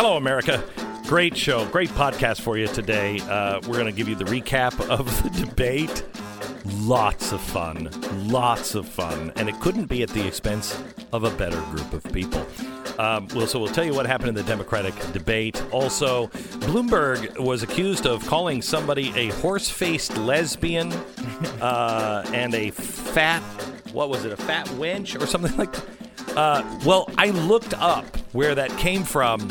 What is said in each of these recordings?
Hello, America. Great show, great podcast for you today. Uh, we're going to give you the recap of the debate. Lots of fun, lots of fun, and it couldn't be at the expense of a better group of people. Um, well, so we'll tell you what happened in the Democratic debate. Also, Bloomberg was accused of calling somebody a horse-faced lesbian uh, and a fat, what was it, a fat wench or something like that. Uh, well, I looked up where that came from.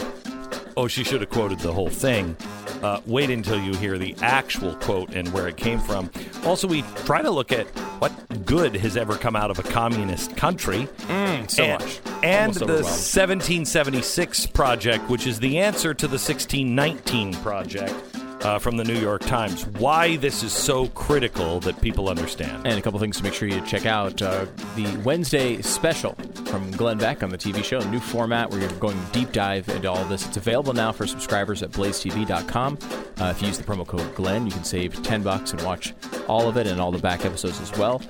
Oh, she should have quoted the whole thing. Uh, wait until you hear the actual quote and where it came from. Also, we try to look at what good has ever come out of a communist country. Mm, so and, much. And Almost the 1776 project, which is the answer to the 1619 project uh, from the New York Times. Why this is so critical that people understand. And a couple things to make sure you check out uh, the Wednesday special from Glenn Beck on the TV show, new format where you're going deep dive into all this. It's available now for subscribers at blazetv.com. Uh, if you use the promo code Glenn, you can save 10 bucks and watch all of it and all the back episodes as well.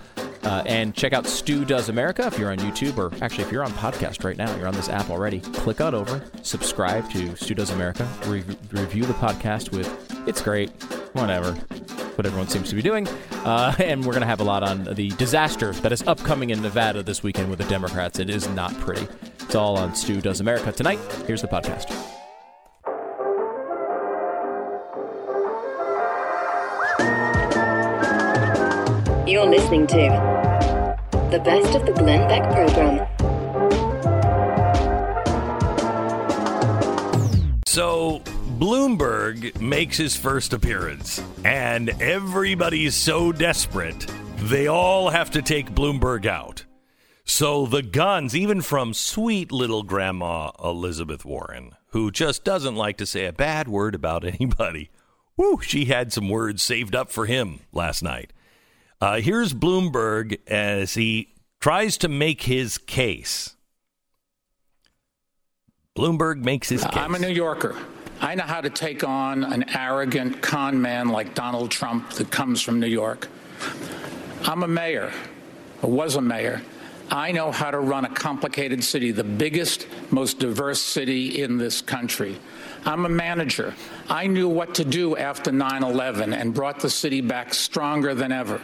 Uh, and check out Stu Does America if you're on YouTube, or actually if you're on podcast right now, you're on this app already. Click on over, subscribe to Stu Does America, re- review the podcast with "It's great," whatever, what everyone seems to be doing. Uh, and we're going to have a lot on the disaster that is upcoming in Nevada this weekend with the Democrats. It is not pretty. It's all on Stu Does America tonight. Here's the podcast. You're listening to the best of the Glenn Beck program. So Bloomberg makes his first appearance, and everybody's so desperate, they all have to take Bloomberg out. So the guns, even from sweet little grandma Elizabeth Warren, who just doesn't like to say a bad word about anybody, whoo, she had some words saved up for him last night. Uh, here's Bloomberg as he tries to make his case. Bloomberg makes his case. I'm a New Yorker. I know how to take on an arrogant con man like Donald Trump that comes from New York. I'm a mayor, or was a mayor. I know how to run a complicated city, the biggest, most diverse city in this country. I'm a manager. I knew what to do after 9 11 and brought the city back stronger than ever.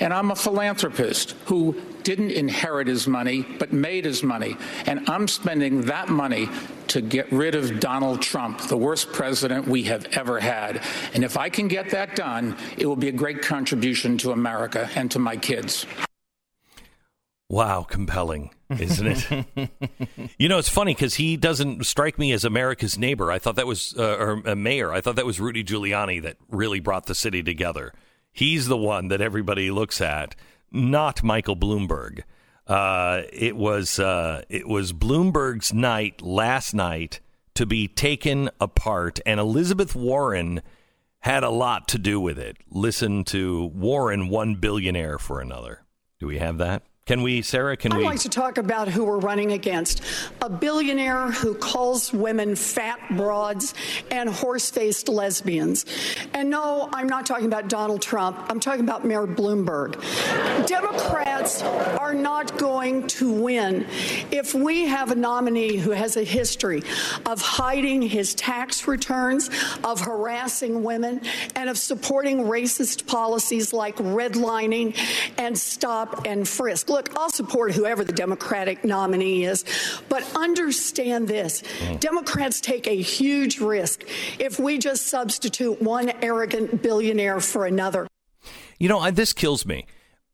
And I'm a philanthropist who didn't inherit his money, but made his money. And I'm spending that money to get rid of Donald Trump, the worst president we have ever had. And if I can get that done, it will be a great contribution to America and to my kids. Wow, compelling, isn't it? you know, it's funny because he doesn't strike me as America's neighbor. I thought that was, uh, or a mayor. I thought that was Rudy Giuliani that really brought the city together. He's the one that everybody looks at, not Michael Bloomberg. Uh, it was uh, it was Bloomberg's night last night to be taken apart, and Elizabeth Warren had a lot to do with it. Listen to Warren, one billionaire for another. Do we have that? Can we, Sarah? Can we? I'd like to talk about who we're running against. A billionaire who calls women fat broads and horse faced lesbians. And no, I'm not talking about Donald Trump. I'm talking about Mayor Bloomberg. Democrats are not going to win if we have a nominee who has a history of hiding his tax returns, of harassing women, and of supporting racist policies like redlining and stop and frisk. Look, I'll support whoever the Democratic nominee is, but understand this Democrats take a huge risk if we just substitute one arrogant billionaire for another. You know, I, this kills me.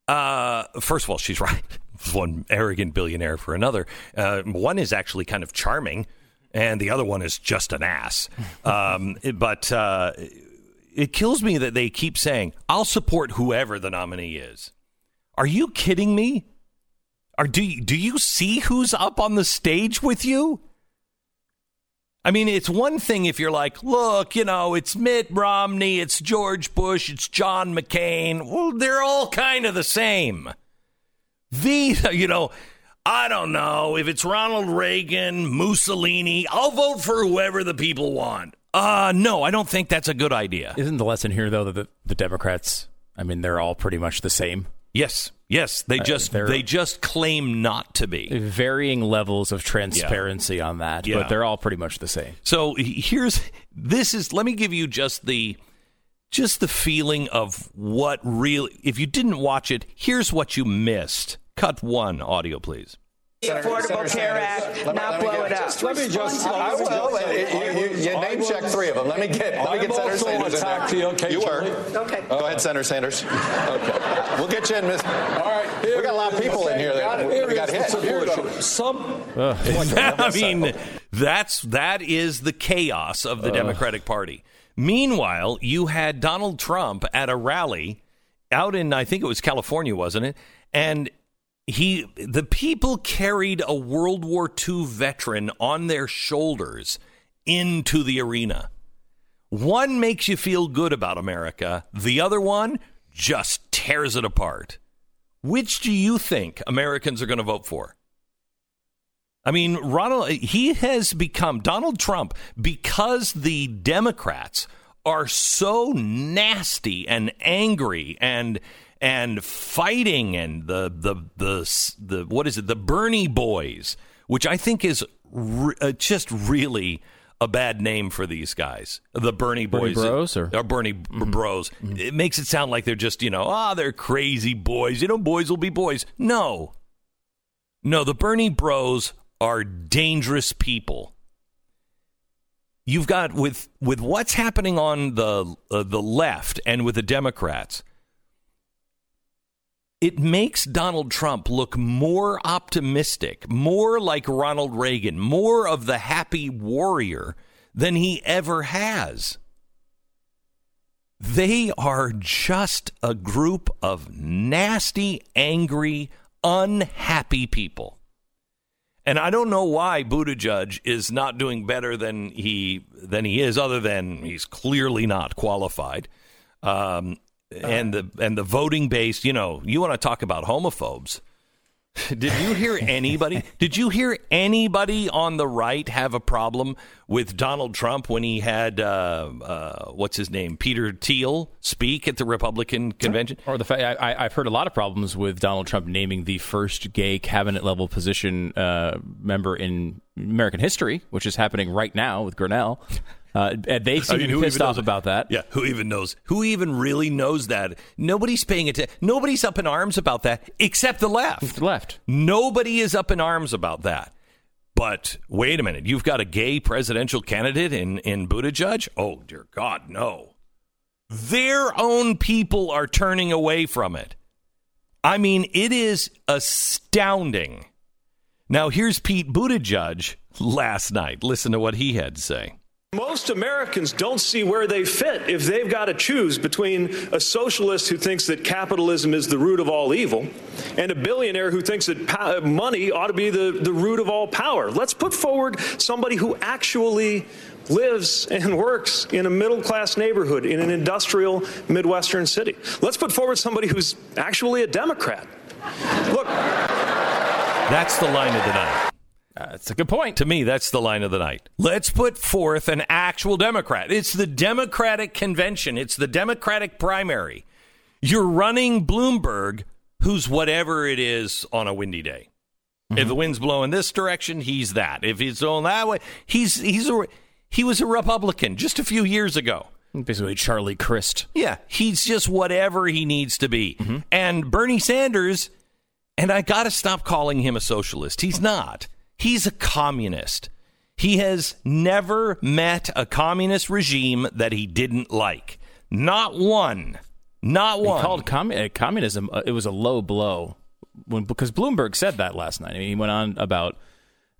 Uh, first of all, she's right. One arrogant billionaire for another. Uh, one is actually kind of charming, and the other one is just an ass. Um, but uh, it kills me that they keep saying, "I'll support whoever the nominee is." Are you kidding me? Are do you, do you see who's up on the stage with you? I mean, it's one thing if you're like, look, you know, it's Mitt Romney, it's George Bush, it's John McCain. Well, they're all kind of the same. These, you know, I don't know if it's Ronald Reagan, Mussolini. I'll vote for whoever the people want. Uh, no, I don't think that's a good idea. Isn't the lesson here, though, that the, the Democrats, I mean, they're all pretty much the same? Yes, yes, they uh, just they're- they just claim not to be. Varying levels of transparency on that, Yeah. but they're all pretty much the same. So here's this is let me give you just the just the feeling of what really if you didn't watch it, here's what you missed. Cut one audio please. Affordable Care Act, not blow it up. Let me just. I will. You, you, you name check three of them. Let me get. Let me get I'm Senator Sanders in attacked you there. You were. Okay. Go ahead, Senator Sanders. Okay. We'll get you in, Miss. All right. We got a lot of people in here that Here we got is hit. the. Some. I mean, that's that is the chaos of the Democratic Party. Meanwhile, you had Donald Trump at a rally out in I think it was California, wasn't it? And he the people carried a World War II veteran on their shoulders into the arena. One makes you feel good about America, the other one just tears it apart. Which do you think Americans are going to vote for? I mean, Ronald, he has become Donald Trump because the Democrats are so nasty and angry and and fighting and the the the the what is it the Bernie boys, which I think is re- uh, just really a bad name for these guys. The Bernie Bernie boys, bros, or- Bernie b- bros. It makes it sound like they're just you know ah they're crazy boys. You know boys will be boys. No, no, the Bernie bros are dangerous people. You've got with with what's happening on the uh, the left and with the Democrats. It makes Donald Trump look more optimistic, more like Ronald Reagan, more of the happy warrior than he ever has. They are just a group of nasty, angry, unhappy people. And I don't know why Buttigieg is not doing better than he than he is, other than he's clearly not qualified. Um, and the and the voting base, you know, you want to talk about homophobes. Did you hear anybody? did you hear anybody on the right have a problem with Donald Trump when he had uh, uh, what's his name, Peter Thiel, speak at the Republican convention? Or the fact I, I- I've heard a lot of problems with Donald Trump naming the first gay cabinet level position uh, member in American history, which is happening right now with Grenell. Uh, and they seem I mean, who pissed even off knows- about that. Yeah, who even knows? Who even really knows that? Nobody's paying attention. Nobody's up in arms about that except the left. Left. Nobody is up in arms about that. But wait a minute, you've got a gay presidential candidate in in Buttigieg? Oh dear God, no! Their own people are turning away from it. I mean, it is astounding. Now here's Pete Buttigieg last night. Listen to what he had to say. Most Americans don't see where they fit if they've got to choose between a socialist who thinks that capitalism is the root of all evil and a billionaire who thinks that pow- uh, money ought to be the, the root of all power. Let's put forward somebody who actually lives and works in a middle class neighborhood in an industrial Midwestern city. Let's put forward somebody who's actually a Democrat. Look, That's the line of the night. That's a good point. To me, that's the line of the night. Let's put forth an actual Democrat. It's the Democratic convention, it's the Democratic primary. You're running Bloomberg, who's whatever it is on a windy day. Mm-hmm. If the wind's blowing this direction, he's that. If he's going that way, he's he's a he was a Republican just a few years ago. Basically, Charlie Crist. Yeah, he's just whatever he needs to be. Mm-hmm. And Bernie Sanders, and I got to stop calling him a socialist. He's not. He's a communist. He has never met a communist regime that he didn't like. Not one. Not He one. called commu- uh, communism. Uh, it was a low blow when because Bloomberg said that last night. I mean, he went on about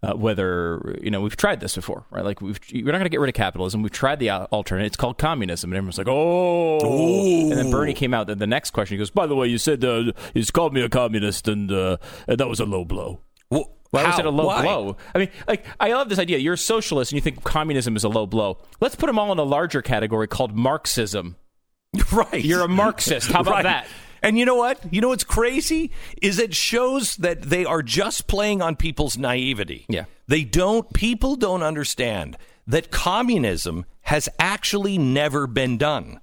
uh, whether you know we've tried this before, right? Like we've we're not going to get rid of capitalism. We've tried the al- alternate. It's called communism, and everyone's like, oh. And then Bernie came out. The, the next question, he goes, "By the way, you said uh, you called me a communist, and, uh, and that was a low blow." Wh- Why was it a low Why? blow? I mean, like I love this idea. You're a socialist, and you think communism is a low blow. Let's put them all in a larger category called Marxism. Right. You're a Marxist. How about Right. that? And you know what? You know what's crazy is it shows that they are just playing on people's naivety. Yeah. They don't people don't understand that communism has actually never been done.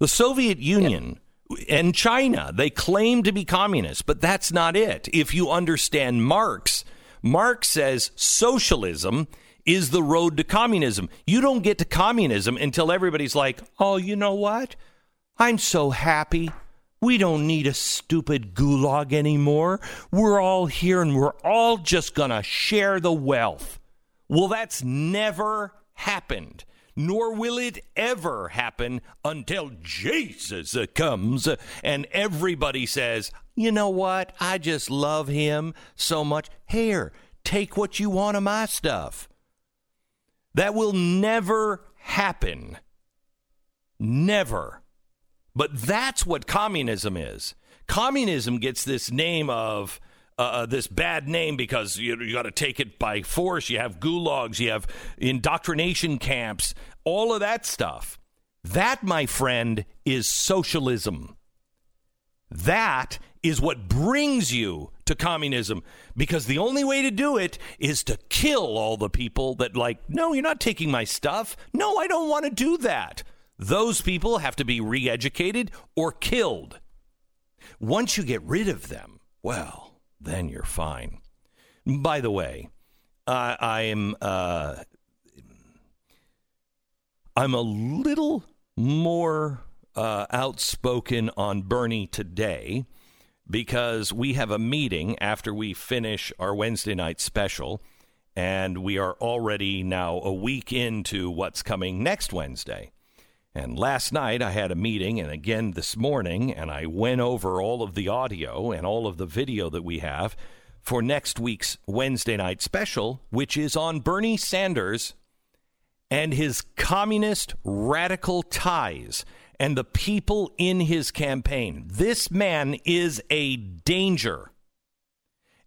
The Soviet Union and China. They claim to be communists, but that's not it. If you understand Marx, Marx says socialism is the road to communism. You don't get to communism until everybody's like, oh, you know what? I'm so happy. We don't need a stupid gulag anymore. We're all here and we're all just going to share the wealth. Well, that's never happened nor will it ever happen until Jesus comes and everybody says, you know what? I just love him so much. Here, take what you want of my stuff. That will never happen. Never. But that's what communism is. Communism gets this name of uh, uh, this bad name because you, you got to take it by force. You have gulags, you have indoctrination camps, all of that stuff. That, my friend, is socialism. That is what brings you to communism because the only way to do it is to kill all the people that, like, no, you're not taking my stuff. No, I don't want to do that. Those people have to be re educated or killed. Once you get rid of them, well, then you're fine. By the way, uh, I am uh, I'm a little more uh, outspoken on Bernie today because we have a meeting after we finish our Wednesday night special, and we are already now a week into what's coming next Wednesday. And last night I had a meeting, and again this morning, and I went over all of the audio and all of the video that we have for next week's Wednesday night special, which is on Bernie Sanders and his communist radical ties and the people in his campaign. This man is a danger.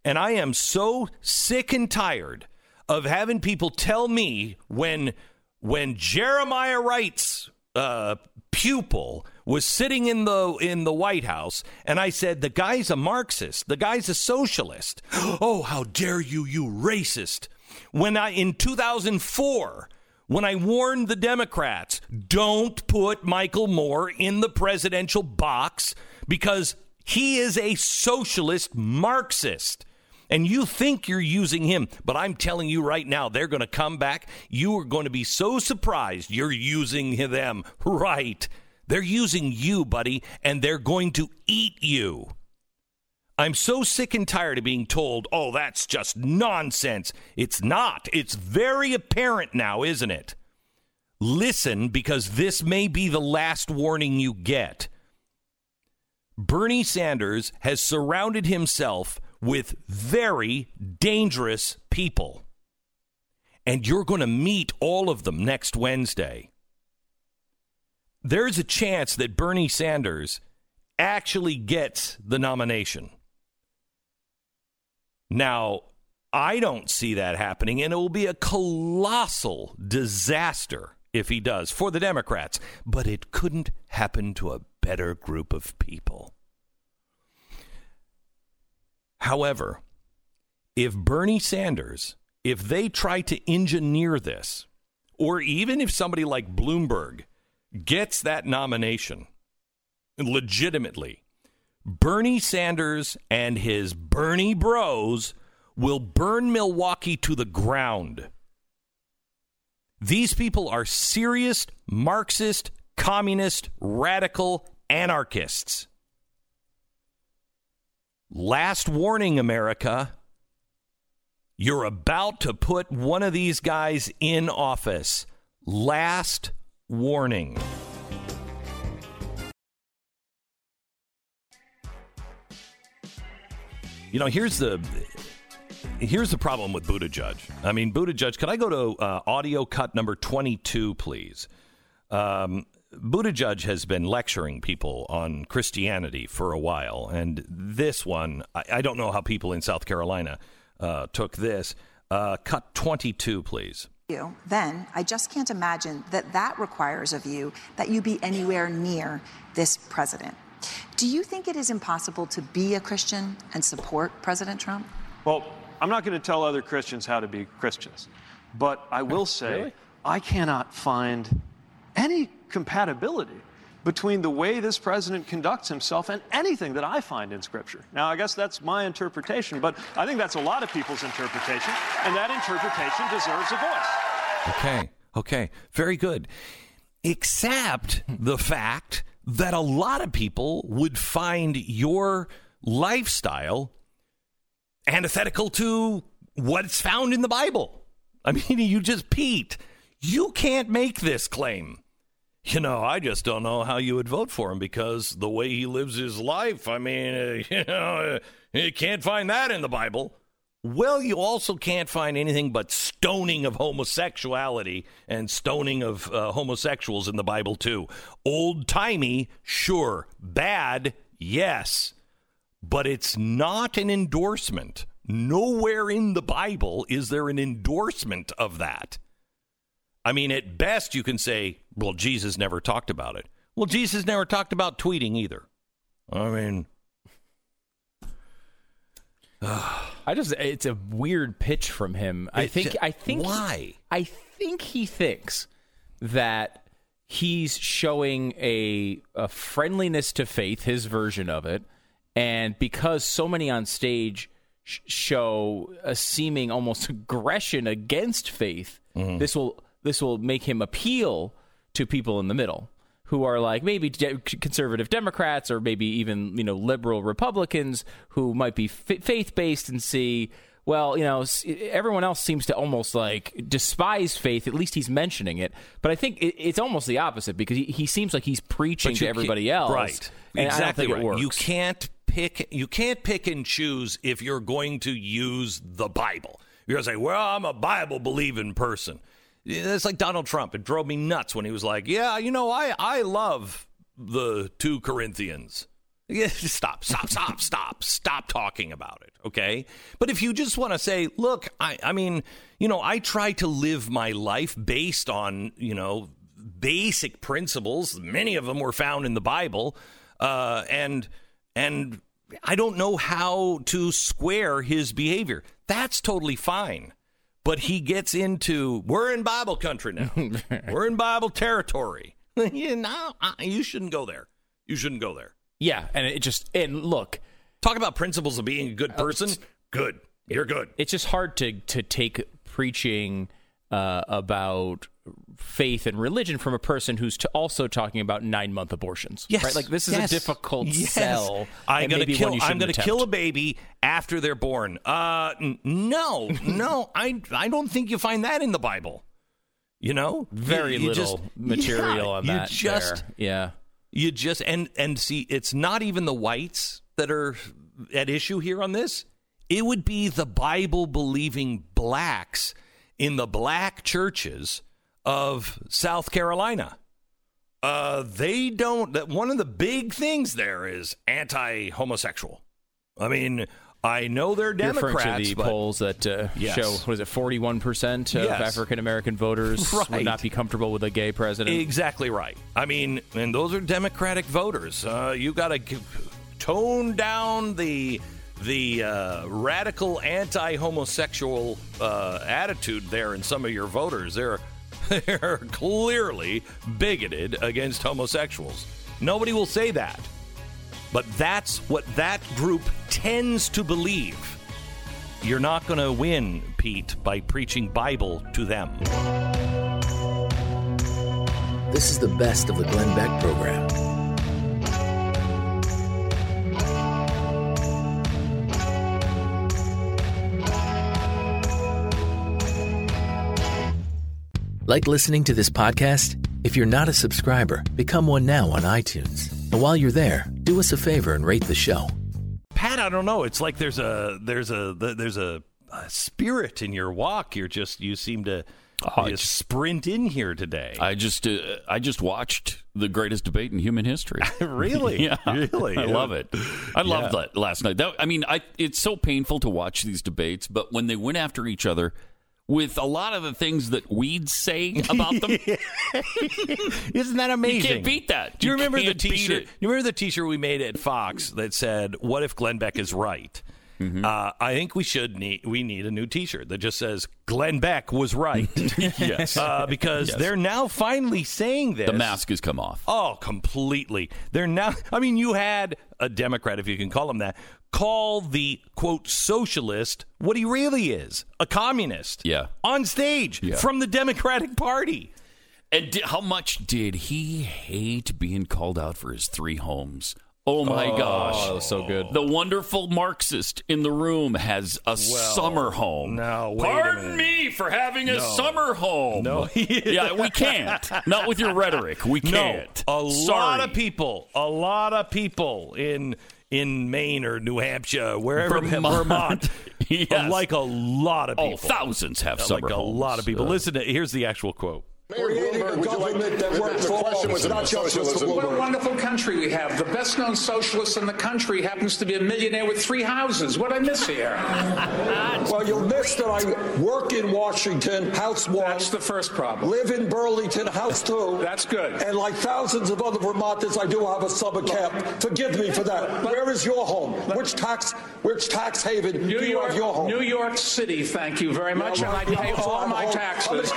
And I am so sick and tired of having people tell me when when Jeremiah Wright's uh, pupil was sitting in the in the White House, and I said, "The guy's a Marxist. The guy's a socialist." oh, how dare you, you racist! When I in 2004, when I warned the Democrats, don't put Michael Moore in the presidential box because he is a socialist Marxist and you think you're using him, but I'm telling you right now, they're going to come back. You are going to be so surprised you're using them. Right. They're using you, buddy, and they're going to eat you. I'm so sick and tired of being told, oh, that's just nonsense. It's not. It's very apparent now, isn't it? Listen, because this may be the last warning you get. Bernie Sanders has surrounded himself with very dangerous people. And you're going to meet all of them next Wednesday. There's a chance that Bernie Sanders actually gets the nomination. Now, I don't see that happening, and it will be a colossal disaster if he does for the Democrats. But it couldn't happen to a better group of people. However, if Bernie Sanders, if they try to engineer this, or even if somebody like Bloomberg gets that nomination legitimately, Bernie Sanders and his Bernie bros will burn Milwaukee to the ground. These people are serious Marxist, communist, radical anarchists. Last warning, America. You're about to put one of these guys in office. Last warning. You know, here's the here's the problem with Buttigieg. I mean, Buttigieg. Could I go to uh, audio cut number twenty-two, please? Um, Buttigieg has been lecturing people on Christianity for a while, and this one, I, I don't know how people in South Carolina uh, took this. Uh, cut 22, please. You, then I just can't imagine that that requires of you that you be anywhere near this president. Do you think it is impossible to be a Christian and support President Trump? Well, I'm not going to tell other Christians how to be Christians, but I will say Really? I cannot find any compatibility between the way this president conducts himself and anything that I find in Scripture. Now, I guess that's my interpretation, but I think that's a lot of people's interpretation, and that interpretation deserves a voice. Okay. Okay. Very good. Except the fact that a lot of people would find your lifestyle antithetical to what's found in the Bible. I mean, you just, Pete, you can't make this claim. You know, I just don't know how you would vote for him because the way he lives his life, I mean, uh, you know, uh, you can't find that in the Bible. Well, you also can't find anything but stoning of homosexuality and stoning of uh, homosexuals in the Bible, too. Old timey, sure. Bad, yes. But it's not an endorsement. Nowhere in the Bible is there an endorsement of that. I mean, at best, you can say, well, Jesus never talked about it. Well, Jesus never talked about tweeting either. I mean, I just it's a weird pitch from him. I think I think why? I think he thinks that he's showing a a friendliness to faith, his version of it, and because so many on stage sh- show a seeming almost aggression against faith, Mm-hmm. this will this will make him appeal to people in the middle who are like maybe de- conservative Democrats or maybe even you know liberal Republicans who might be f- faith based and see well you know everyone else seems to almost like despise faith at least he's mentioning it but I think it, it's almost the opposite because he, he seems like he's preaching to everybody else Right. exactly I don't think right. You can't pick you can't pick and choose if you're going to use the Bible. You're gonna say, Well, I'm a Bible believing person. It's like Donald Trump. It drove me nuts when he was like, Yeah, you know, I, I love the two Corinthians. Yeah, stop, stop, stop, stop, stop talking about it, okay? But if you just want to say, look, I, I mean, you know, I try to live my life based on, you know, basic principles. Many of them were found in the Bible, uh, and and I don't know how to square his behavior. That's totally fine. But he gets into we're in Bible country now. we're in Bible territory. you know, you shouldn't go there. You shouldn't go there. yeah and it just and look Talk about principles of being a good person. Good. You're good. it's just hard to to take preaching uh, about faith and religion from a person who's t- also talking about nine month abortions. Yes. right. Like this is Yes. a difficult Yes. sell. I'm gonna kill. I'm gonna kill a baby after they're born. Uh, n- no, no. I I don't think you find that in the Bible. You know, Very You- you little just- material yeah, on you that. Just there. yeah. you just and and see, it's not even the whites that are at issue here on this. It would be the Bible believing blacks in the black churches of South Carolina. Uh, they don't. That one of the big things there is anti-homosexual. I mean, I know they're Democrats, the but polls that uh, Yes. show what is it, forty one percent of Yes. African American voters Right. would not be comfortable with a gay president. Exactly right. I mean, and those are Democratic voters. Uh, you got to tone down the the uh, radical anti-homosexual uh, attitude there in some of your voters. They're they're clearly bigoted against homosexuals. Nobody will say that, but that's what that group tends to believe. You're not going to win, Pete, by preaching Bible to them. This is the best of the Glenn Beck program. Like listening to this podcast? If you're not a subscriber, become one now on iTunes. And while you're there, do us a favor and rate the show. Pat, I don't know. It's like there's a there's a there's a, a spirit in your walk. You're just you seem to Oh, you sprint in here today. I just uh, I just watched the greatest debate in human history. Really? yeah, Really? I love it. I loved Yeah. that last night. That, I mean, I it's so painful to watch these debates, but when they went after each other with a lot of the things that we'd say about them, Isn't that amazing? you can't beat that. Do you, remember the T-shirt? You remember the T-shirt we made at Fox that said, "What if Glenn Beck is right?" Uh, I think we should need we need a new T-shirt that just says Glenn Beck was right. Yes. uh, because Yes. they're now finally saying this. The mask has come off. Oh, completely. They're now. I mean, you had a Democrat, if you can call him that, call the quote socialist what he really is a communist. Yeah. On stage Yeah. from the Democratic Party. And di- how much did he hate being called out for his three homes? Oh my Oh, gosh. that was so good. The wonderful Marxist in the room has a summer home. a Pardon me for having a No. summer home. No. yeah, we can't. Not with your rhetoric. We can't. No, a Sorry. lot of people, a lot of people in in Maine or New Hampshire, wherever Vermont. Vermont, Yes. like a lot of Oh, people. thousands have like summer a homes. lot of people. Uh, Listen to here's the actual quote. Creating a government that works for all, not just for What a wonderful country we have. The best known socialist in the country happens to be a millionaire with three houses. What I miss here? Well, you'll miss that I work in Washington, House One. That's the first problem. Live in Burlington, House Two. That's good. And like thousands of other Vermonters, I do have a summer camp. Forgive me for that. Where is your home? Which tax, which tax haven New do you York, have your home? New York City, thank you very much, and I pay all my taxes.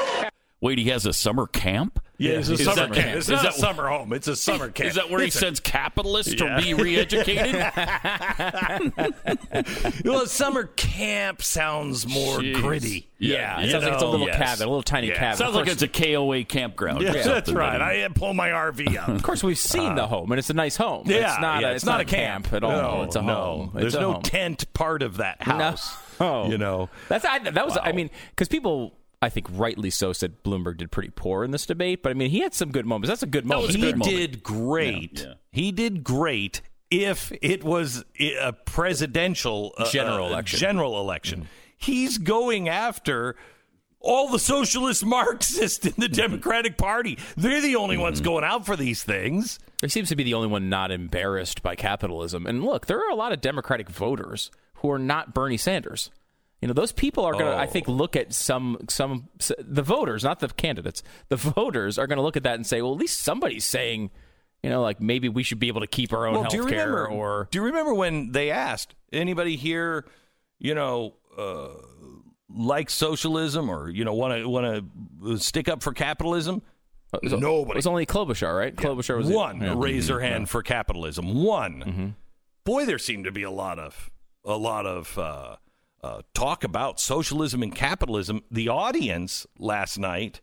Wait, he has a summer camp? Yeah, it's a Is summer that- camp. It's is not that- a summer home. It's a summer camp. Is that where he a- sends capitalists Yeah. to be re-educated? well, summer camp sounds more Jeez. gritty. Yeah, it you sounds like it's a little yes. cabin, a little tiny Yeah. cabin. Sounds Of like it's a KOA campground. Yeah, that's right. I uh, pull my RV up. Of course, we've seen uh, the home, and it's a nice home. Yeah, it's not. yeah, a, it's, not a camp. at all. No, it's a no. home. There's It's a no home. tent part of that house. No. Oh. You know. That's I, that was. I mean, because people. I think rightly so said Bloomberg did pretty poor in this debate, but I mean he had some good moments. That's a good moment. he good moment. did great. Yeah, yeah. He did great if it was a presidential uh, General uh, election. General election. He's going after all the socialist Marxists in the Democratic Party. They're the only ones going out for these things. He seems to be the only one not embarrassed by capitalism. And look, there are a lot of Democratic voters who are not Bernie Sanders. You know, those people are going to, I think, Oh. look at some some the voters, not the candidates. The voters are going to look at that and say, well, at least somebody's saying, you know, like maybe we should be able to keep our own Well, health do you care remember? or do you remember when they asked anybody here, you know, uh, like socialism or you know want to want to stick up for capitalism? It was- Nobody. It was only Klobuchar, right? Klobuchar was the- one yeah. Mm-hmm. raise their hand for capitalism. One. Boy, there seemed to be a lot of a lot of uh, uh, talk about socialism and capitalism. The audience last night,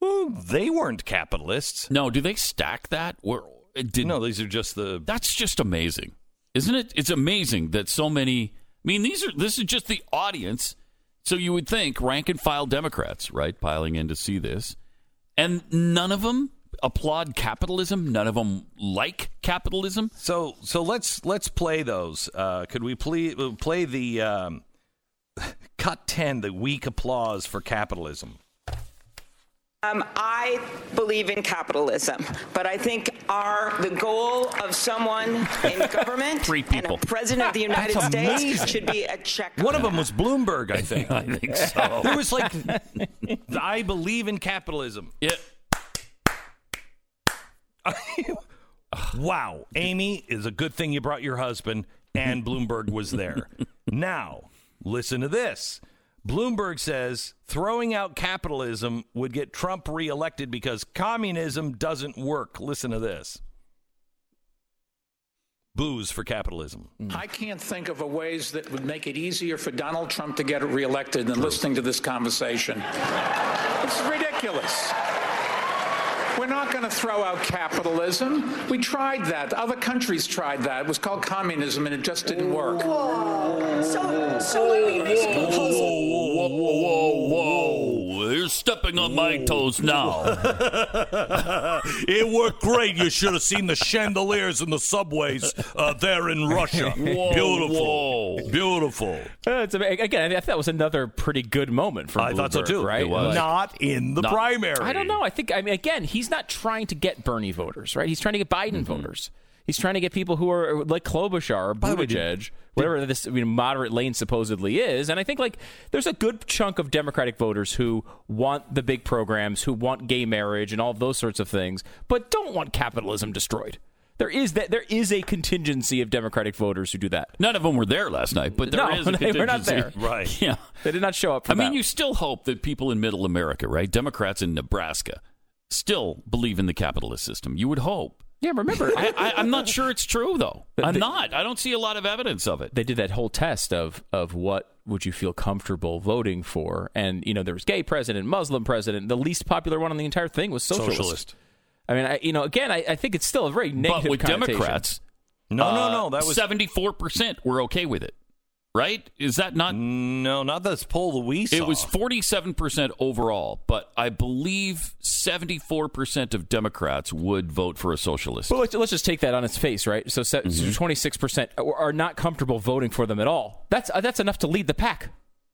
well, they weren't capitalists. No, do they stack that? Or did, No, these are just the That's just amazing, isn't it? It's amazing that so many. I mean, these are this is just the audience. So you would think rank and file Democrats, right, piling in to see this, and none of them applaud capitalism. None of them like capitalism. So so let's let's play those. Uh, could we play play the um, cut ten, the weak applause for capitalism? Um, I believe in capitalism, but I think our the goal of someone in government Three and people. a president of the United States amazing. should be a check. One of them was Bloomberg, I think. I think so. It was like, I believe in capitalism. Yeah. wow, Amy, is a good thing you brought your husband, and Bloomberg was there. now, listen to this. Bloomberg says throwing out capitalism would get Trump reelected because communism doesn't work. Listen to this. Boos for capitalism. Mm. I can't think of a ways that would make it easier for Donald Trump to get reelected than listening to this conversation. It's ridiculous. We're not going to throw out capitalism. We tried that. Other countries tried that. It was called communism, and it just didn't work. So, so let me make a. Whoa, whoa, whoa, whoa! You're stepping on my toes now. it worked great. You should have seen the chandeliers in the subways uh, there in Russia. Whoa, Beautiful. whoa. Beautiful. Uh, it's, again, I thought that was another pretty good moment for I thought so too. Right? It was. Not in the Not- primary. I don't know. I think I mean again, he's not trying to get Bernie voters, right? He's trying to get Biden voters. He's trying to get people who are like Klobuchar or Buttigieg, whatever this moderate lane supposedly is. And I think like there's a good chunk of Democratic voters who want the big programs, who want gay marriage and all those sorts of things, but don't want capitalism destroyed. There is that. There is a contingency of Democratic voters who do that. None of them were there last night, but there no, is a they were not contingency. there. Right. Yeah. They did not show up. For I mean, you still hope that people in middle America, right? Democrats in Nebraska still believe in the capitalist system. You would hope. Yeah, remember, I, I, I'm not sure it's true, though. I'm the- not. I don't see a lot of evidence of it. they did that whole test of of what would you feel comfortable voting for, and you know there was gay president, Muslim president. The least popular one on the entire thing was socialist. Socialist. I mean, I, you know, again, I, I think it's still a very negative But with. Democrats, No, no, no. That was Uh, seventy-four percent were okay with it. Right? Is that not? no, not this poll that we saw. It was forty-seven percent overall, but I believe seventy-four percent of Democrats would vote for a socialist. But let's, let's just take that on its face, right? So Mm-hmm. twenty six percent are not comfortable voting for them at all. That's uh, that's enough to lead the pack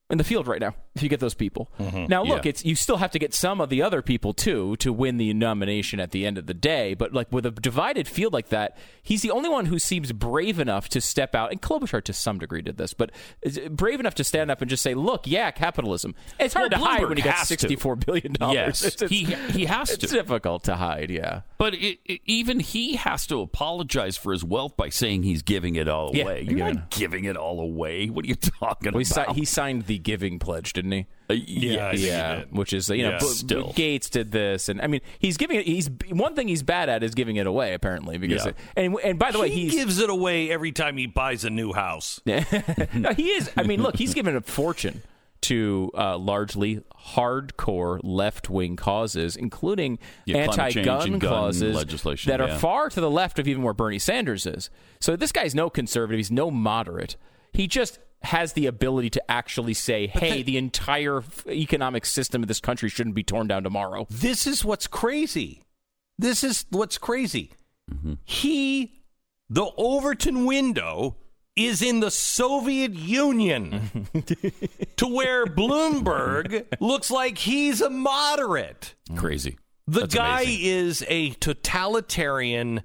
in the field right now. If you get those people, mm-hmm. now look, Yeah. it's you still have to get some of the other people too to win the nomination at the end of the day. But like with a divided field like that, he's the only one who seems brave enough to step out. And Klobuchar to some degree did this, but is brave enough to stand up and just say, "Look, yeah, capitalism. It's hard Well, to hide when you got has to. sixty four billion dollars. Yes, he- he has it's to. It's difficult to hide. Yeah." But it, it- even he has to apologize for his wealth by saying he's giving it all Yeah, away. You're not giving it all away. What are you talking Well, he, about? si- he signed the giving pledge, didn't he? Uh, Yeah, I think he yeah, did. which is you know, Yeah. B- Still. Gates did this, and I mean, he's giving it. He's one thing he's bad at is giving it away, apparently. Because Yeah. and and by the way, he gives it away every time he buys a new house. no, he is. I mean, look, he's given a fortune to uh, largely hardcore left wing causes, including Yeah, anti-gun and gun clauses legislation, that yeah. are far to the left of even where Bernie Sanders is. So this guy's no conservative. He's no moderate. He just has the ability to actually say, "Hey, the entire economic system of this country shouldn't be torn down tomorrow." This is what's crazy. This is what's crazy. Mm-hmm. He, the Overton window, is in the Soviet Union to where Bloomberg looks like he's a moderate. Crazy. The That's guy amazing. is a totalitarian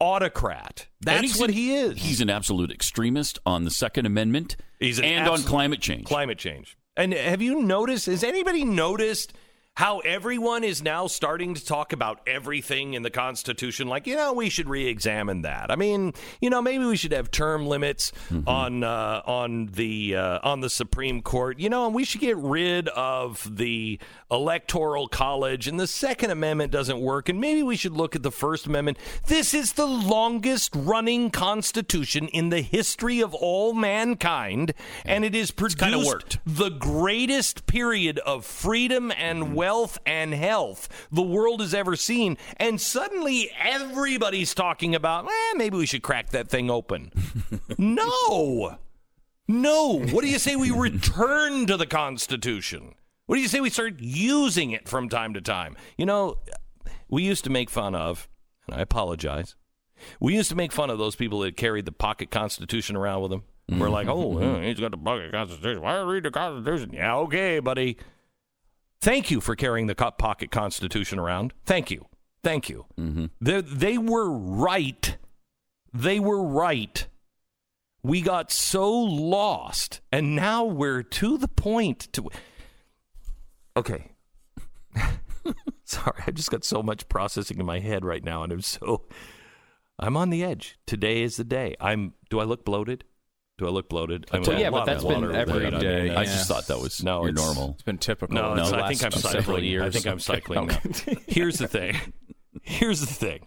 autocrat. That's what an- he is. He's an absolute extremist on the Second Amendment He's an and on climate change. Climate change. And have you noticed? Has anybody noticed how everyone is now starting to talk about everything in the Constitution? Like, you know, we should re-examine that. I mean, you know, maybe we should have term limits Mm-hmm. on uh, on the uh, on the Supreme Court. You know, and we should get rid of the Electoral College. And the Second Amendment doesn't work. And maybe we should look at the First Amendment. This is the longest running Constitution in the history of all mankind, and it is produced kinda worked. the greatest period of freedom and wealth and health the world has ever seen. And suddenly everybody's talking about, eh, maybe we should crack that thing open. no. No. What do you say we return to the Constitution? What do you say we start using it from time to time? You know, we used to make fun of, and I apologize, we used to make fun of those people that carried the pocket Constitution around with them. We're like, oh, yeah, he's got the pocket Constitution. Why read the Constitution? Yeah, okay, buddy. Thank you for carrying the pocket Constitution around. Thank you. Thank you. Mm-hmm. They, they were right. They were right. We got so lost, and now we're to the point to. Okay. Sorry, I just got so much processing in my head right now, and I'm so. I'm on the edge. Today is the day. I'm. Do I look bloated? Do I look bloated? I'm Well, a yeah, but that's been every day, I yeah. just thought that was No, your it's- normal. It's been typical. No, it's, I think I'm cycling. years. I think I'm cycling Okay. now. Here's the thing. Here's the thing.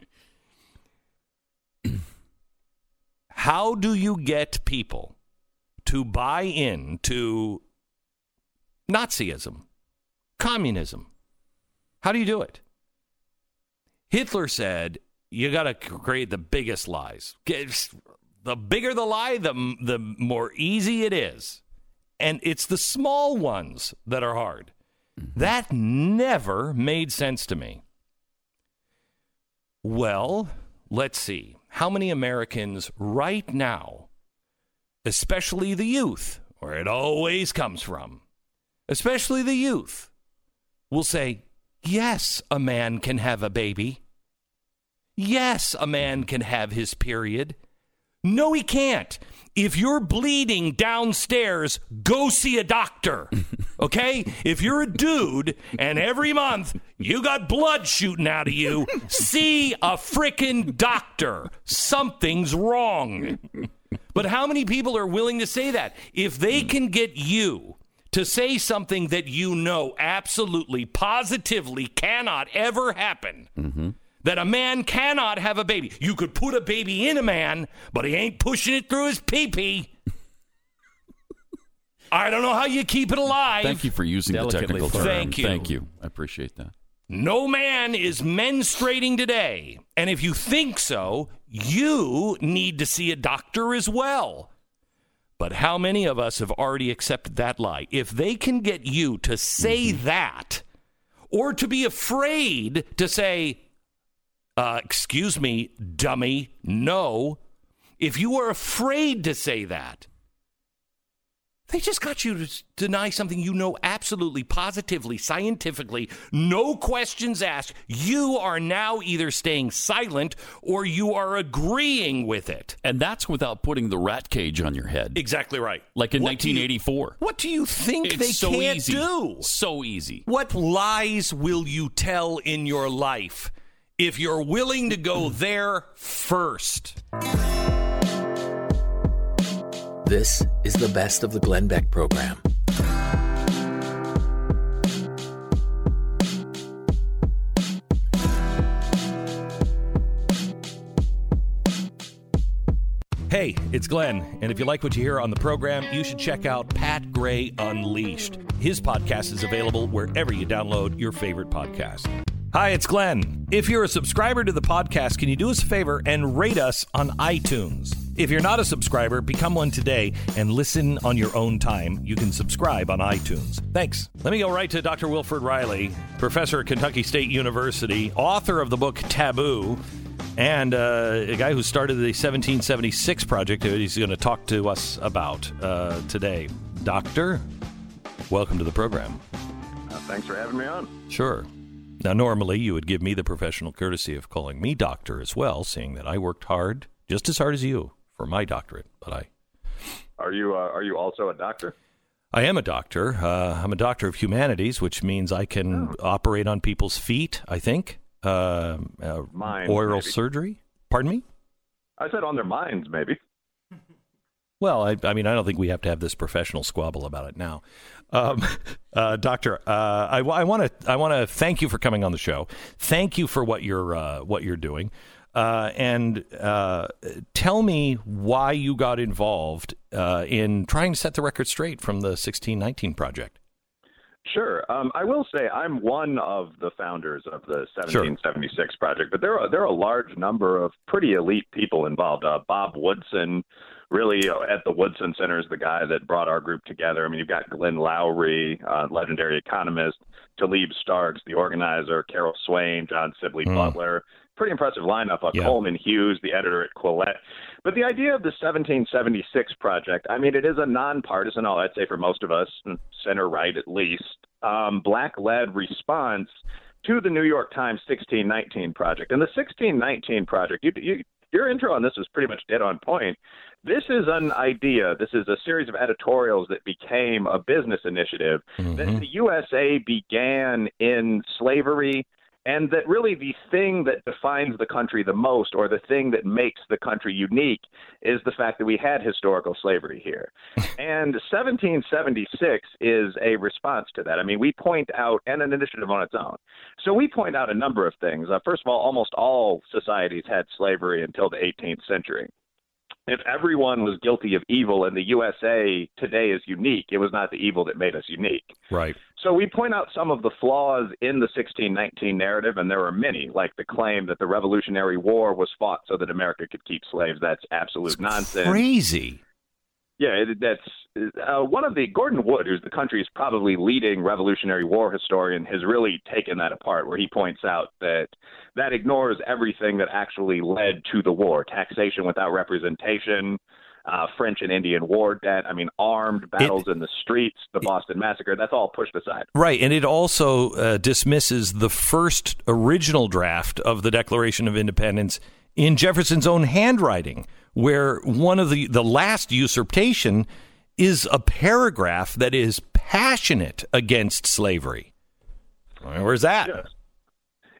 How do you get people to buy into Nazism, communism? How do you do it? Hitler said, "You got to create the biggest lies. Get- The bigger the lie, the the more easy it is, and it's the small ones that are hard." Mm-hmm. That never made sense to me. Well, let's see. How many Americans right now, especially the youth, where it always comes from, especially the youth, will say, Yes, a man can have a baby. Yes, a man can have his period. No, he can't. If you're bleeding downstairs, go see a doctor. Okay? If you're a dude and every month you got blood shooting out of you, see a frickin' doctor. Something's wrong. But how many people are willing to say that? If they hmm. can get you to say something that you know absolutely, positively cannot ever happen, mm-hmm. That a man cannot have a baby. You could put a baby in a man, but he ain't pushing it through his pee pee. I don't know how you keep it alive. Thank you for using the technical term. Thank you. Thank you. I appreciate that. No man is menstruating today. And if you think so, you need to see a doctor as well. But how many of us have already accepted that lie? If they can get you to say mm-hmm. that, or to be afraid to say, uh, excuse me, dummy, no, if you are afraid to say that, they just got you to deny something you know absolutely, positively, scientifically, no questions asked. You are now either staying silent or you are agreeing with it. And that's without putting the rat cage on your head. Exactly right. Like in What do you- 1984. What do you think It's they so can't easy. do? So easy. What lies will you tell in your life if you're willing to go there first? This is the best of the Glenn Beck program. Hey, it's Glenn, and if you like what you hear on the program, you should check out Pat Gray Unleashed. His podcast is available wherever you download your favorite podcast. Hi, it's Glenn. If you're a subscriber to the podcast, can you do us a favor and rate us on iTunes? If you're not a subscriber, become one today and listen on your own time. You can subscribe on iTunes. Thanks. Let me go right to Dr. Wilfred Reilly, professor at Kentucky State University, author of the book Taboo, and uh, a guy who started the 1776 project that he's going to talk to us about uh, today. Doctor, welcome to the program. Uh, thanks for having me on. Sure. Now, normally you would give me the professional courtesy of calling me doctor as well, seeing that I worked hard, just as hard as you, for my doctorate. But I, Are you uh, are you also a doctor? I am a doctor. Uh, I'm a doctor of humanities, which means I can operate on people's feet. I think uh, uh, Minds, oral maybe. surgery. Pardon me. I said on their minds, maybe. Well, I, I mean, I don't think we have to have this professional squabble about it now. Um, uh, doctor, uh, I want to I want to thank you for coming on the show. Thank you for what you're uh, what you're doing, uh, and uh, tell me why you got involved uh, in trying to set the record straight from the 1619 project. Sure. Um, I will say I'm one of the founders of the 1776 project, but there are there are a large number of pretty elite people involved. Uh, Bob Woodson, really at the Woodson Center, is the guy that brought our group together. I mean, you've got Glenn Loury, uh, legendary economist, Taleeb Starkes, the organizer, Carol Swain, John Sibley Hmm. Butler. Pretty impressive lineup. Uh, Yeah. Coleman Hughes, the editor at Quillette. But the idea of the 1776 project, I mean, it is a nonpartisan, I'd say for most of us, center right at least, um, black led response to the New York Times 1619 project. And the 1619 project, you, you, your intro on this was pretty much dead on point. This is an idea. This is a series of editorials that became a business initiative mm-hmm. that the USA began in slavery and that really the thing that defines the country the most or the thing that makes the country unique is the fact that we had historical slavery here. and 1776 is a response to that. I mean, we point out, and an initiative on its own. So we point out a number of things. Uh, first of all, almost all societies had slavery until the 18th century if everyone was guilty of evil and the USA today is unique, it was not the evil that made us unique. Right. So we point out some of the flaws in the 1619 narrative, and there are many, like the claim that the Revolutionary War was fought so that America could keep slaves. That's absolute nonsense. Crazy. Yeah, it, that's uh, one of the Gordon Wood, who's the country's probably leading Revolutionary War historian, has really taken that apart. Where he points out that that ignores everything that actually led to the war: taxation without representation, uh, French and Indian war debt. I mean, armed battles in the streets, the Boston Massacre. That's all pushed aside. Right, and it also uh, dismisses the first original draft of the Declaration of Independence in Jefferson's own handwriting, where one of the the last usurpation is a paragraph that is passionate against slavery. Where's that? Yes.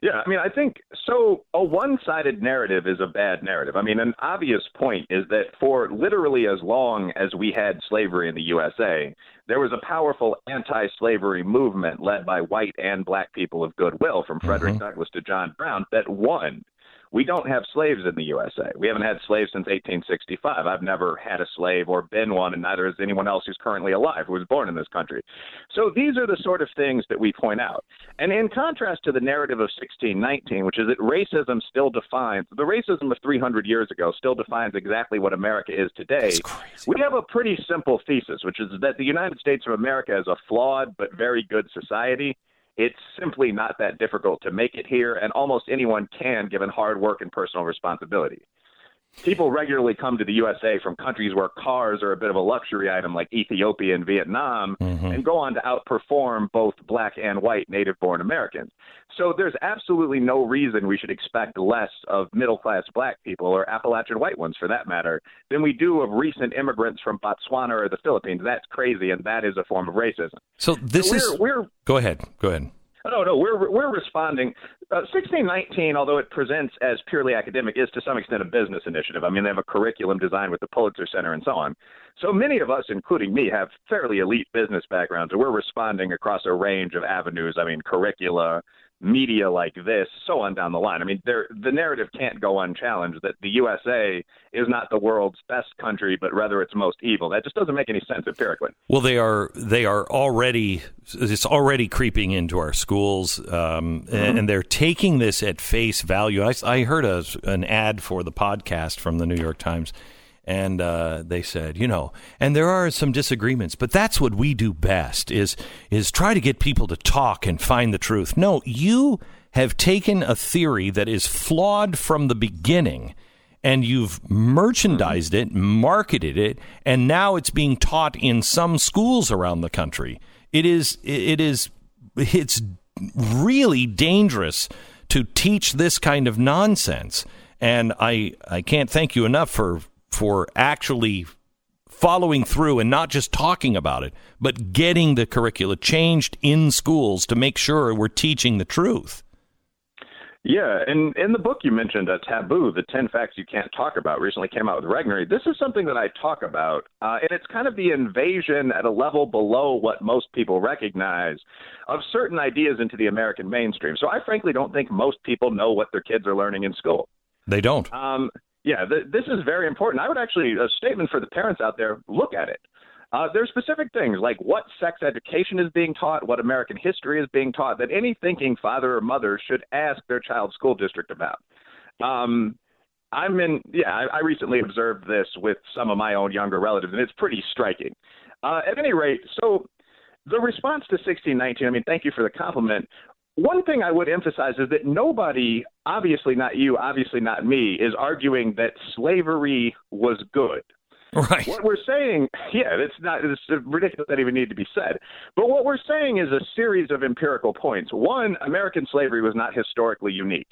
Yeah, I mean, I think so. A one sided narrative is a bad narrative. I mean, an obvious point is that for literally as long as we had slavery in the USA, there was a powerful anti slavery movement led by white and black people of goodwill, from Frederick Mm-hmm. Douglass to John Brown, that won. We don't have slaves in the USA. We haven't had slaves since 1865. I've never had a slave or been one, and neither has anyone else who's currently alive who was born in this country. So these are the sort of things that we point out. And in contrast to the narrative of 1619, which is that racism still defines, the racism of 300 years ago still defines exactly what America is today. We have a pretty simple thesis, which is that the United States of America is a flawed but very good society. It's simply not that difficult to make it here, and almost anyone can given hard work and personal responsibility. People regularly come to the USA from countries where cars are a bit of a luxury item, like Ethiopia and Vietnam, mm-hmm. and go on to outperform both black and white native born Americans. So there's absolutely no reason we should expect less of middle class black people, or Appalachian white ones for that matter, than we do of recent immigrants from Botswana or the Philippines. That's crazy, and that is a form of racism. So this So is. we're- we're- Go ahead. Go ahead. no, no, we're we're responding. Uh, 1619, although it presents as purely academic, is to some extent a business initiative. I mean, they have a curriculum designed with the Pulitzer Center and so on. So many of us, including me, have fairly elite business backgrounds, and we're responding across a range of avenues. I mean, curricula, media like this, so on down the line. I mean, there, the narrative can't go unchallenged that the USA is not the world's best country, but rather its most evil. That just doesn't make any sense empirically. Well, they are they are already it's already creeping into our schools, um, and, and they're taking this at face value. I, I heard a, an ad for the podcast from the New York Times, and uh, they said, you know, and there are some disagreements, but that's what we do best is is try to get people to talk and find the truth. No, you have taken a theory that is flawed from the beginning and you've merchandised it, marketed it, and now it's being taught in some schools around the country. It is it is it's really dangerous to teach this kind of nonsense. And I I can't thank you enough for for actually following through and not just talking about it, but getting the curricula changed in schools to make sure we're teaching the truth. Yeah, and in the book you mentioned, a Taboo, the 10 Facts You Can't Talk About, recently came out with Regnery. This is something that I talk about, uh, and it's kind of the invasion at a level below what most people recognize of certain ideas into the American mainstream. So I frankly don't think most people know what their kids are learning in school. They don't. Um, yeah, th- this is very important. I would actually, a statement for the parents out there, look at it. Uh, there are specific things like what sex education is being taught, what American history is being taught, that any thinking father or mother should ask their child's school district about. Um, I'm in, yeah, I, I recently observed this with some of my own younger relatives, and it's pretty striking. Uh, at any rate, so the response to 1619, I mean, thank you for the compliment. One thing I would emphasize is that nobody, obviously not you, obviously not me, is arguing that slavery was good. Right. What we're saying, yeah, it's not it's ridiculous that even need to be said. But what we're saying is a series of empirical points. One, American slavery was not historically unique.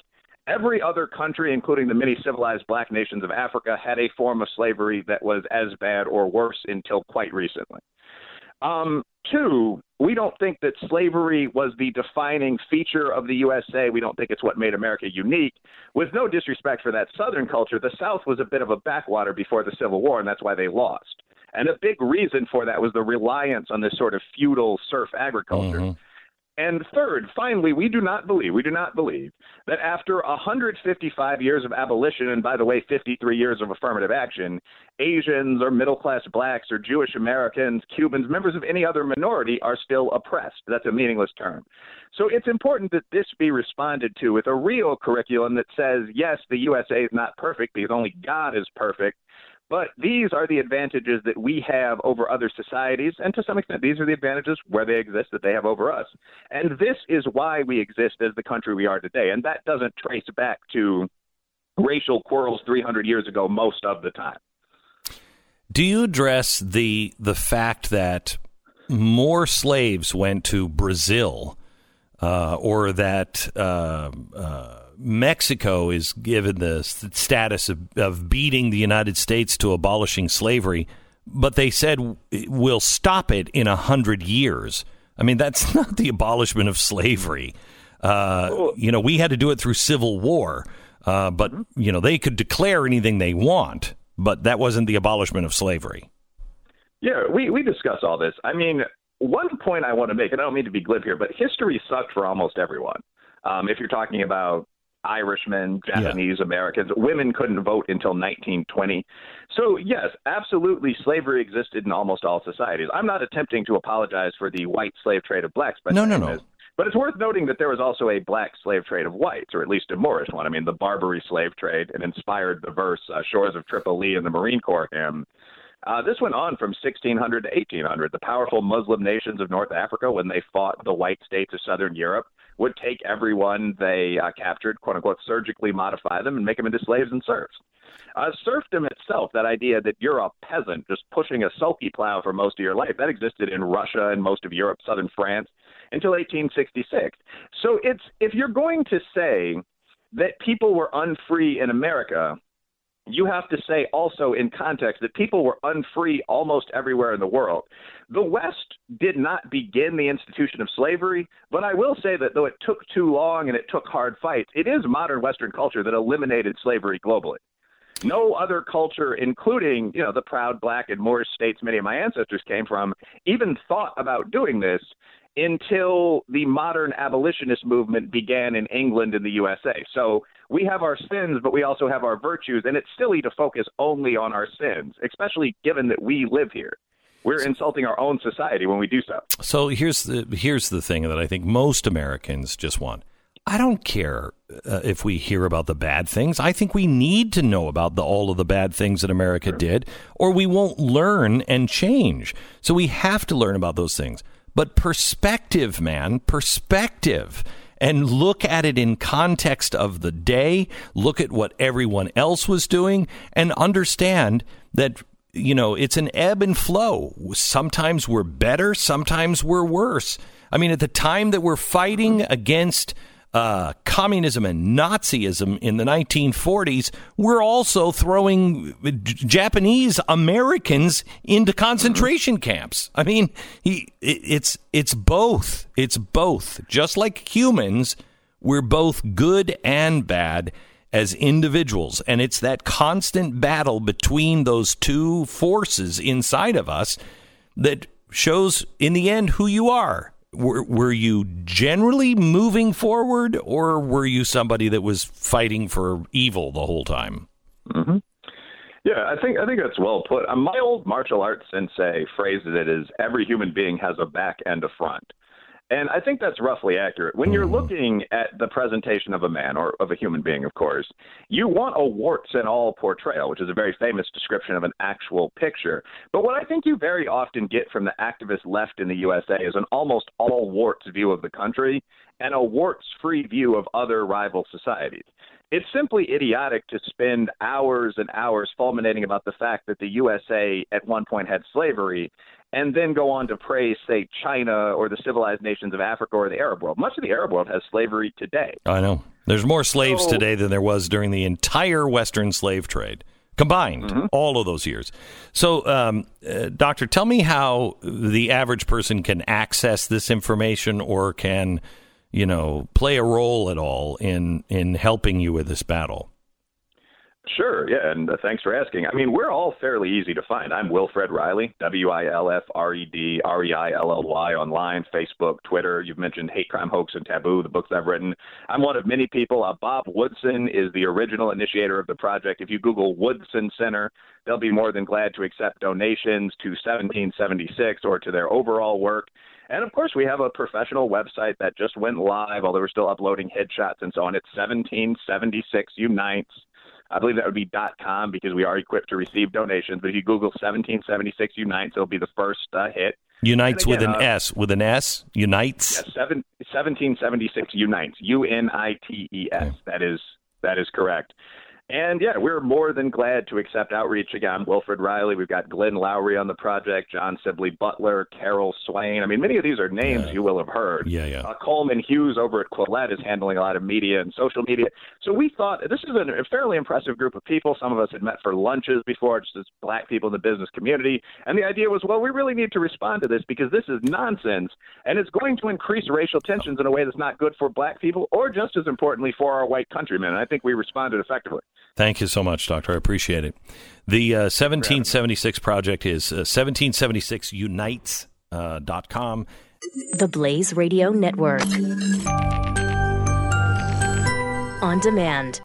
Every other country, including the many civilized black nations of Africa, had a form of slavery that was as bad or worse until quite recently. Um, two, we don't think that slavery was the defining feature of the USA. We don't think it's what made America unique. With no disrespect for that Southern culture, the South was a bit of a backwater before the Civil War, and that's why they lost. And a big reason for that was the reliance on this sort of feudal serf agriculture. And third, finally, we do not believe, we do not believe that after 155 years of abolition, and by the way, 53 years of affirmative action, Asians or middle class blacks or Jewish Americans, Cubans, members of any other minority are still oppressed. That's a meaningless term. So it's important that this be responded to with a real curriculum that says, yes, the USA is not perfect because only God is perfect. But these are the advantages that we have over other societies, and to some extent, these are the advantages where they exist that they have over us. And this is why we exist as the country we are today. And that doesn't trace back to racial quarrels 300 years ago most of the time. Do you address the the fact that more slaves went to Brazil, uh, or that uh, uh, Mexico is given the status of, of beating the United States to abolishing slavery but they said we'll stop it in a hundred years. I mean, that's not the abolishment of slavery. Uh, you know, we had to do it through civil war, uh, but you know they could declare anything they want, but that wasn't the abolishment of slavery. Yeah, we, we discuss all this. I mean, one point I want to make, and I don't mean to be glib here, but history sucked for almost everyone. Um, if you're talking about Irishmen, Japanese Americans, women couldn't vote until 1920. So, yes, absolutely, slavery existed in almost all societies. I'm not attempting to apologize for the white slave trade of blacks, but No, no, no. But it's worth noting that there was also a black slave trade of whites, or at least a Moorish one. I mean, the Barbary slave trade, and inspired the verse uh, "Shores of Tripoli" in the Marine Corps hymn. Uh, this went on from 1600 to 1800. The powerful Muslim nations of North Africa, when they fought the white states of Southern Europe, would take everyone they uh, captured, quote unquote, surgically modify them and make them into slaves and serfs. Uh, serfdom itself, that idea that you're a peasant just pushing a sulky plow for most of your life, that existed in Russia and most of Europe, southern France, until 1866. So it's if you're going to say that people were unfree in America, you have to say also in context that people were unfree almost everywhere in the world. The West did not begin the institution of slavery, but I will say that though it took too long and it took hard fights, it is modern Western culture that eliminated slavery globally. No other culture, including you know the proud black and Moorish states many of my ancestors came from, even thought about doing this until the modern abolitionist movement began in England and the USA. So we have our sins, but we also have our virtues, and it's silly to focus only on our sins, especially given that we live here. We're insulting our own society when we do so. So here's the here's the thing that I think most Americans just want. I don't care uh, if we hear about the bad things. I think we need to know about the, all of the bad things that America did, or we won't learn and change. So we have to learn about those things. But perspective, man, perspective. And look at it in context of the day, look at what everyone else was doing, and understand that, you know, it's an ebb and flow. Sometimes we're better, sometimes we're worse. I mean, at the time that we're fighting against uh, communism and Nazism in the 1940s, we're also throwing Japanese Americans into concentration camps. I mean, he, it's it's both. It's both. Just like humans, we're both good and bad as individuals, and it's that constant battle between those two forces inside of us that shows in the end who you are were, were you generally moving forward or were you somebody that was fighting for evil the whole time? Mm-hmm. Yeah, I think I think that's well put. Uh, my old martial arts sensei phrases it as every human being has a back and a front. And I think that's roughly accurate. When you're hmm. looking at the presentation of a man or of a human being, of course, you want a warts and all portrayal, which is a very famous description of an actual picture. But what I think you very often get from the activist left in the USA is an almost all warts view of the country and a warts free view of other rival societies. It's simply idiotic to spend hours and hours fulminating about the fact that the USA at one point had slavery and then go on to praise, say, China or the civilized nations of Africa or the Arab world. Much of the Arab world has slavery today. I know. There's more slaves So- today than there was during the entire Western slave trade combined, Mm-hmm. all of those years. So, um, uh, Doctor, tell me how the average person can access this information or can, you know, play a role at all in in helping you with this battle. Sure, yeah, and uh, thanks for asking. I mean, we're all fairly easy to find. I'm Wilfred Reilly, W I L F R E D R E I L L Y, online, Facebook, Twitter. You've mentioned Hate Crime, Hoax, and Taboo, the books I've written. I'm one of many people. Uh, Bob Woodson is the original initiator of the project. If you Google Woodson Center, they'll be more than glad to accept donations to 1776 or to their overall work. And of course, we have a professional website that just went live, although we're still uploading headshots and so on. It's 1776 Unites. I believe that would be .com because we are equipped to receive donations. But if you Google 1776 Unites, it'll be the first uh, hit. Unites And with an uh, S, with an S, unites. Yes, seven, 1776 Unites, U N I T E S. That is that is correct. And yeah, we're more than glad to accept outreach again. Wilfred Reilly, we've got Glenn Loury on the project, John Sibley Butler, Carol Swain. I mean, many of these are names Yeah. you will have heard. Yeah, yeah. Uh, Coleman Hughes over at Quillette is handling a lot of media and social media. So we thought this is a fairly impressive group of people. Some of us had met for lunches before, just as black people in the business community. And the idea was, well, we really need to respond to this because this is nonsense and it's going to increase racial tensions in a way that's not good for black people or just as importantly for our white countrymen. And I think we responded effectively. Thank you so much, Doctor. I appreciate it. The uh, 1776 project is uh, 1776unites.com. Uh, dot com. The Blaze Radio Network. On demand.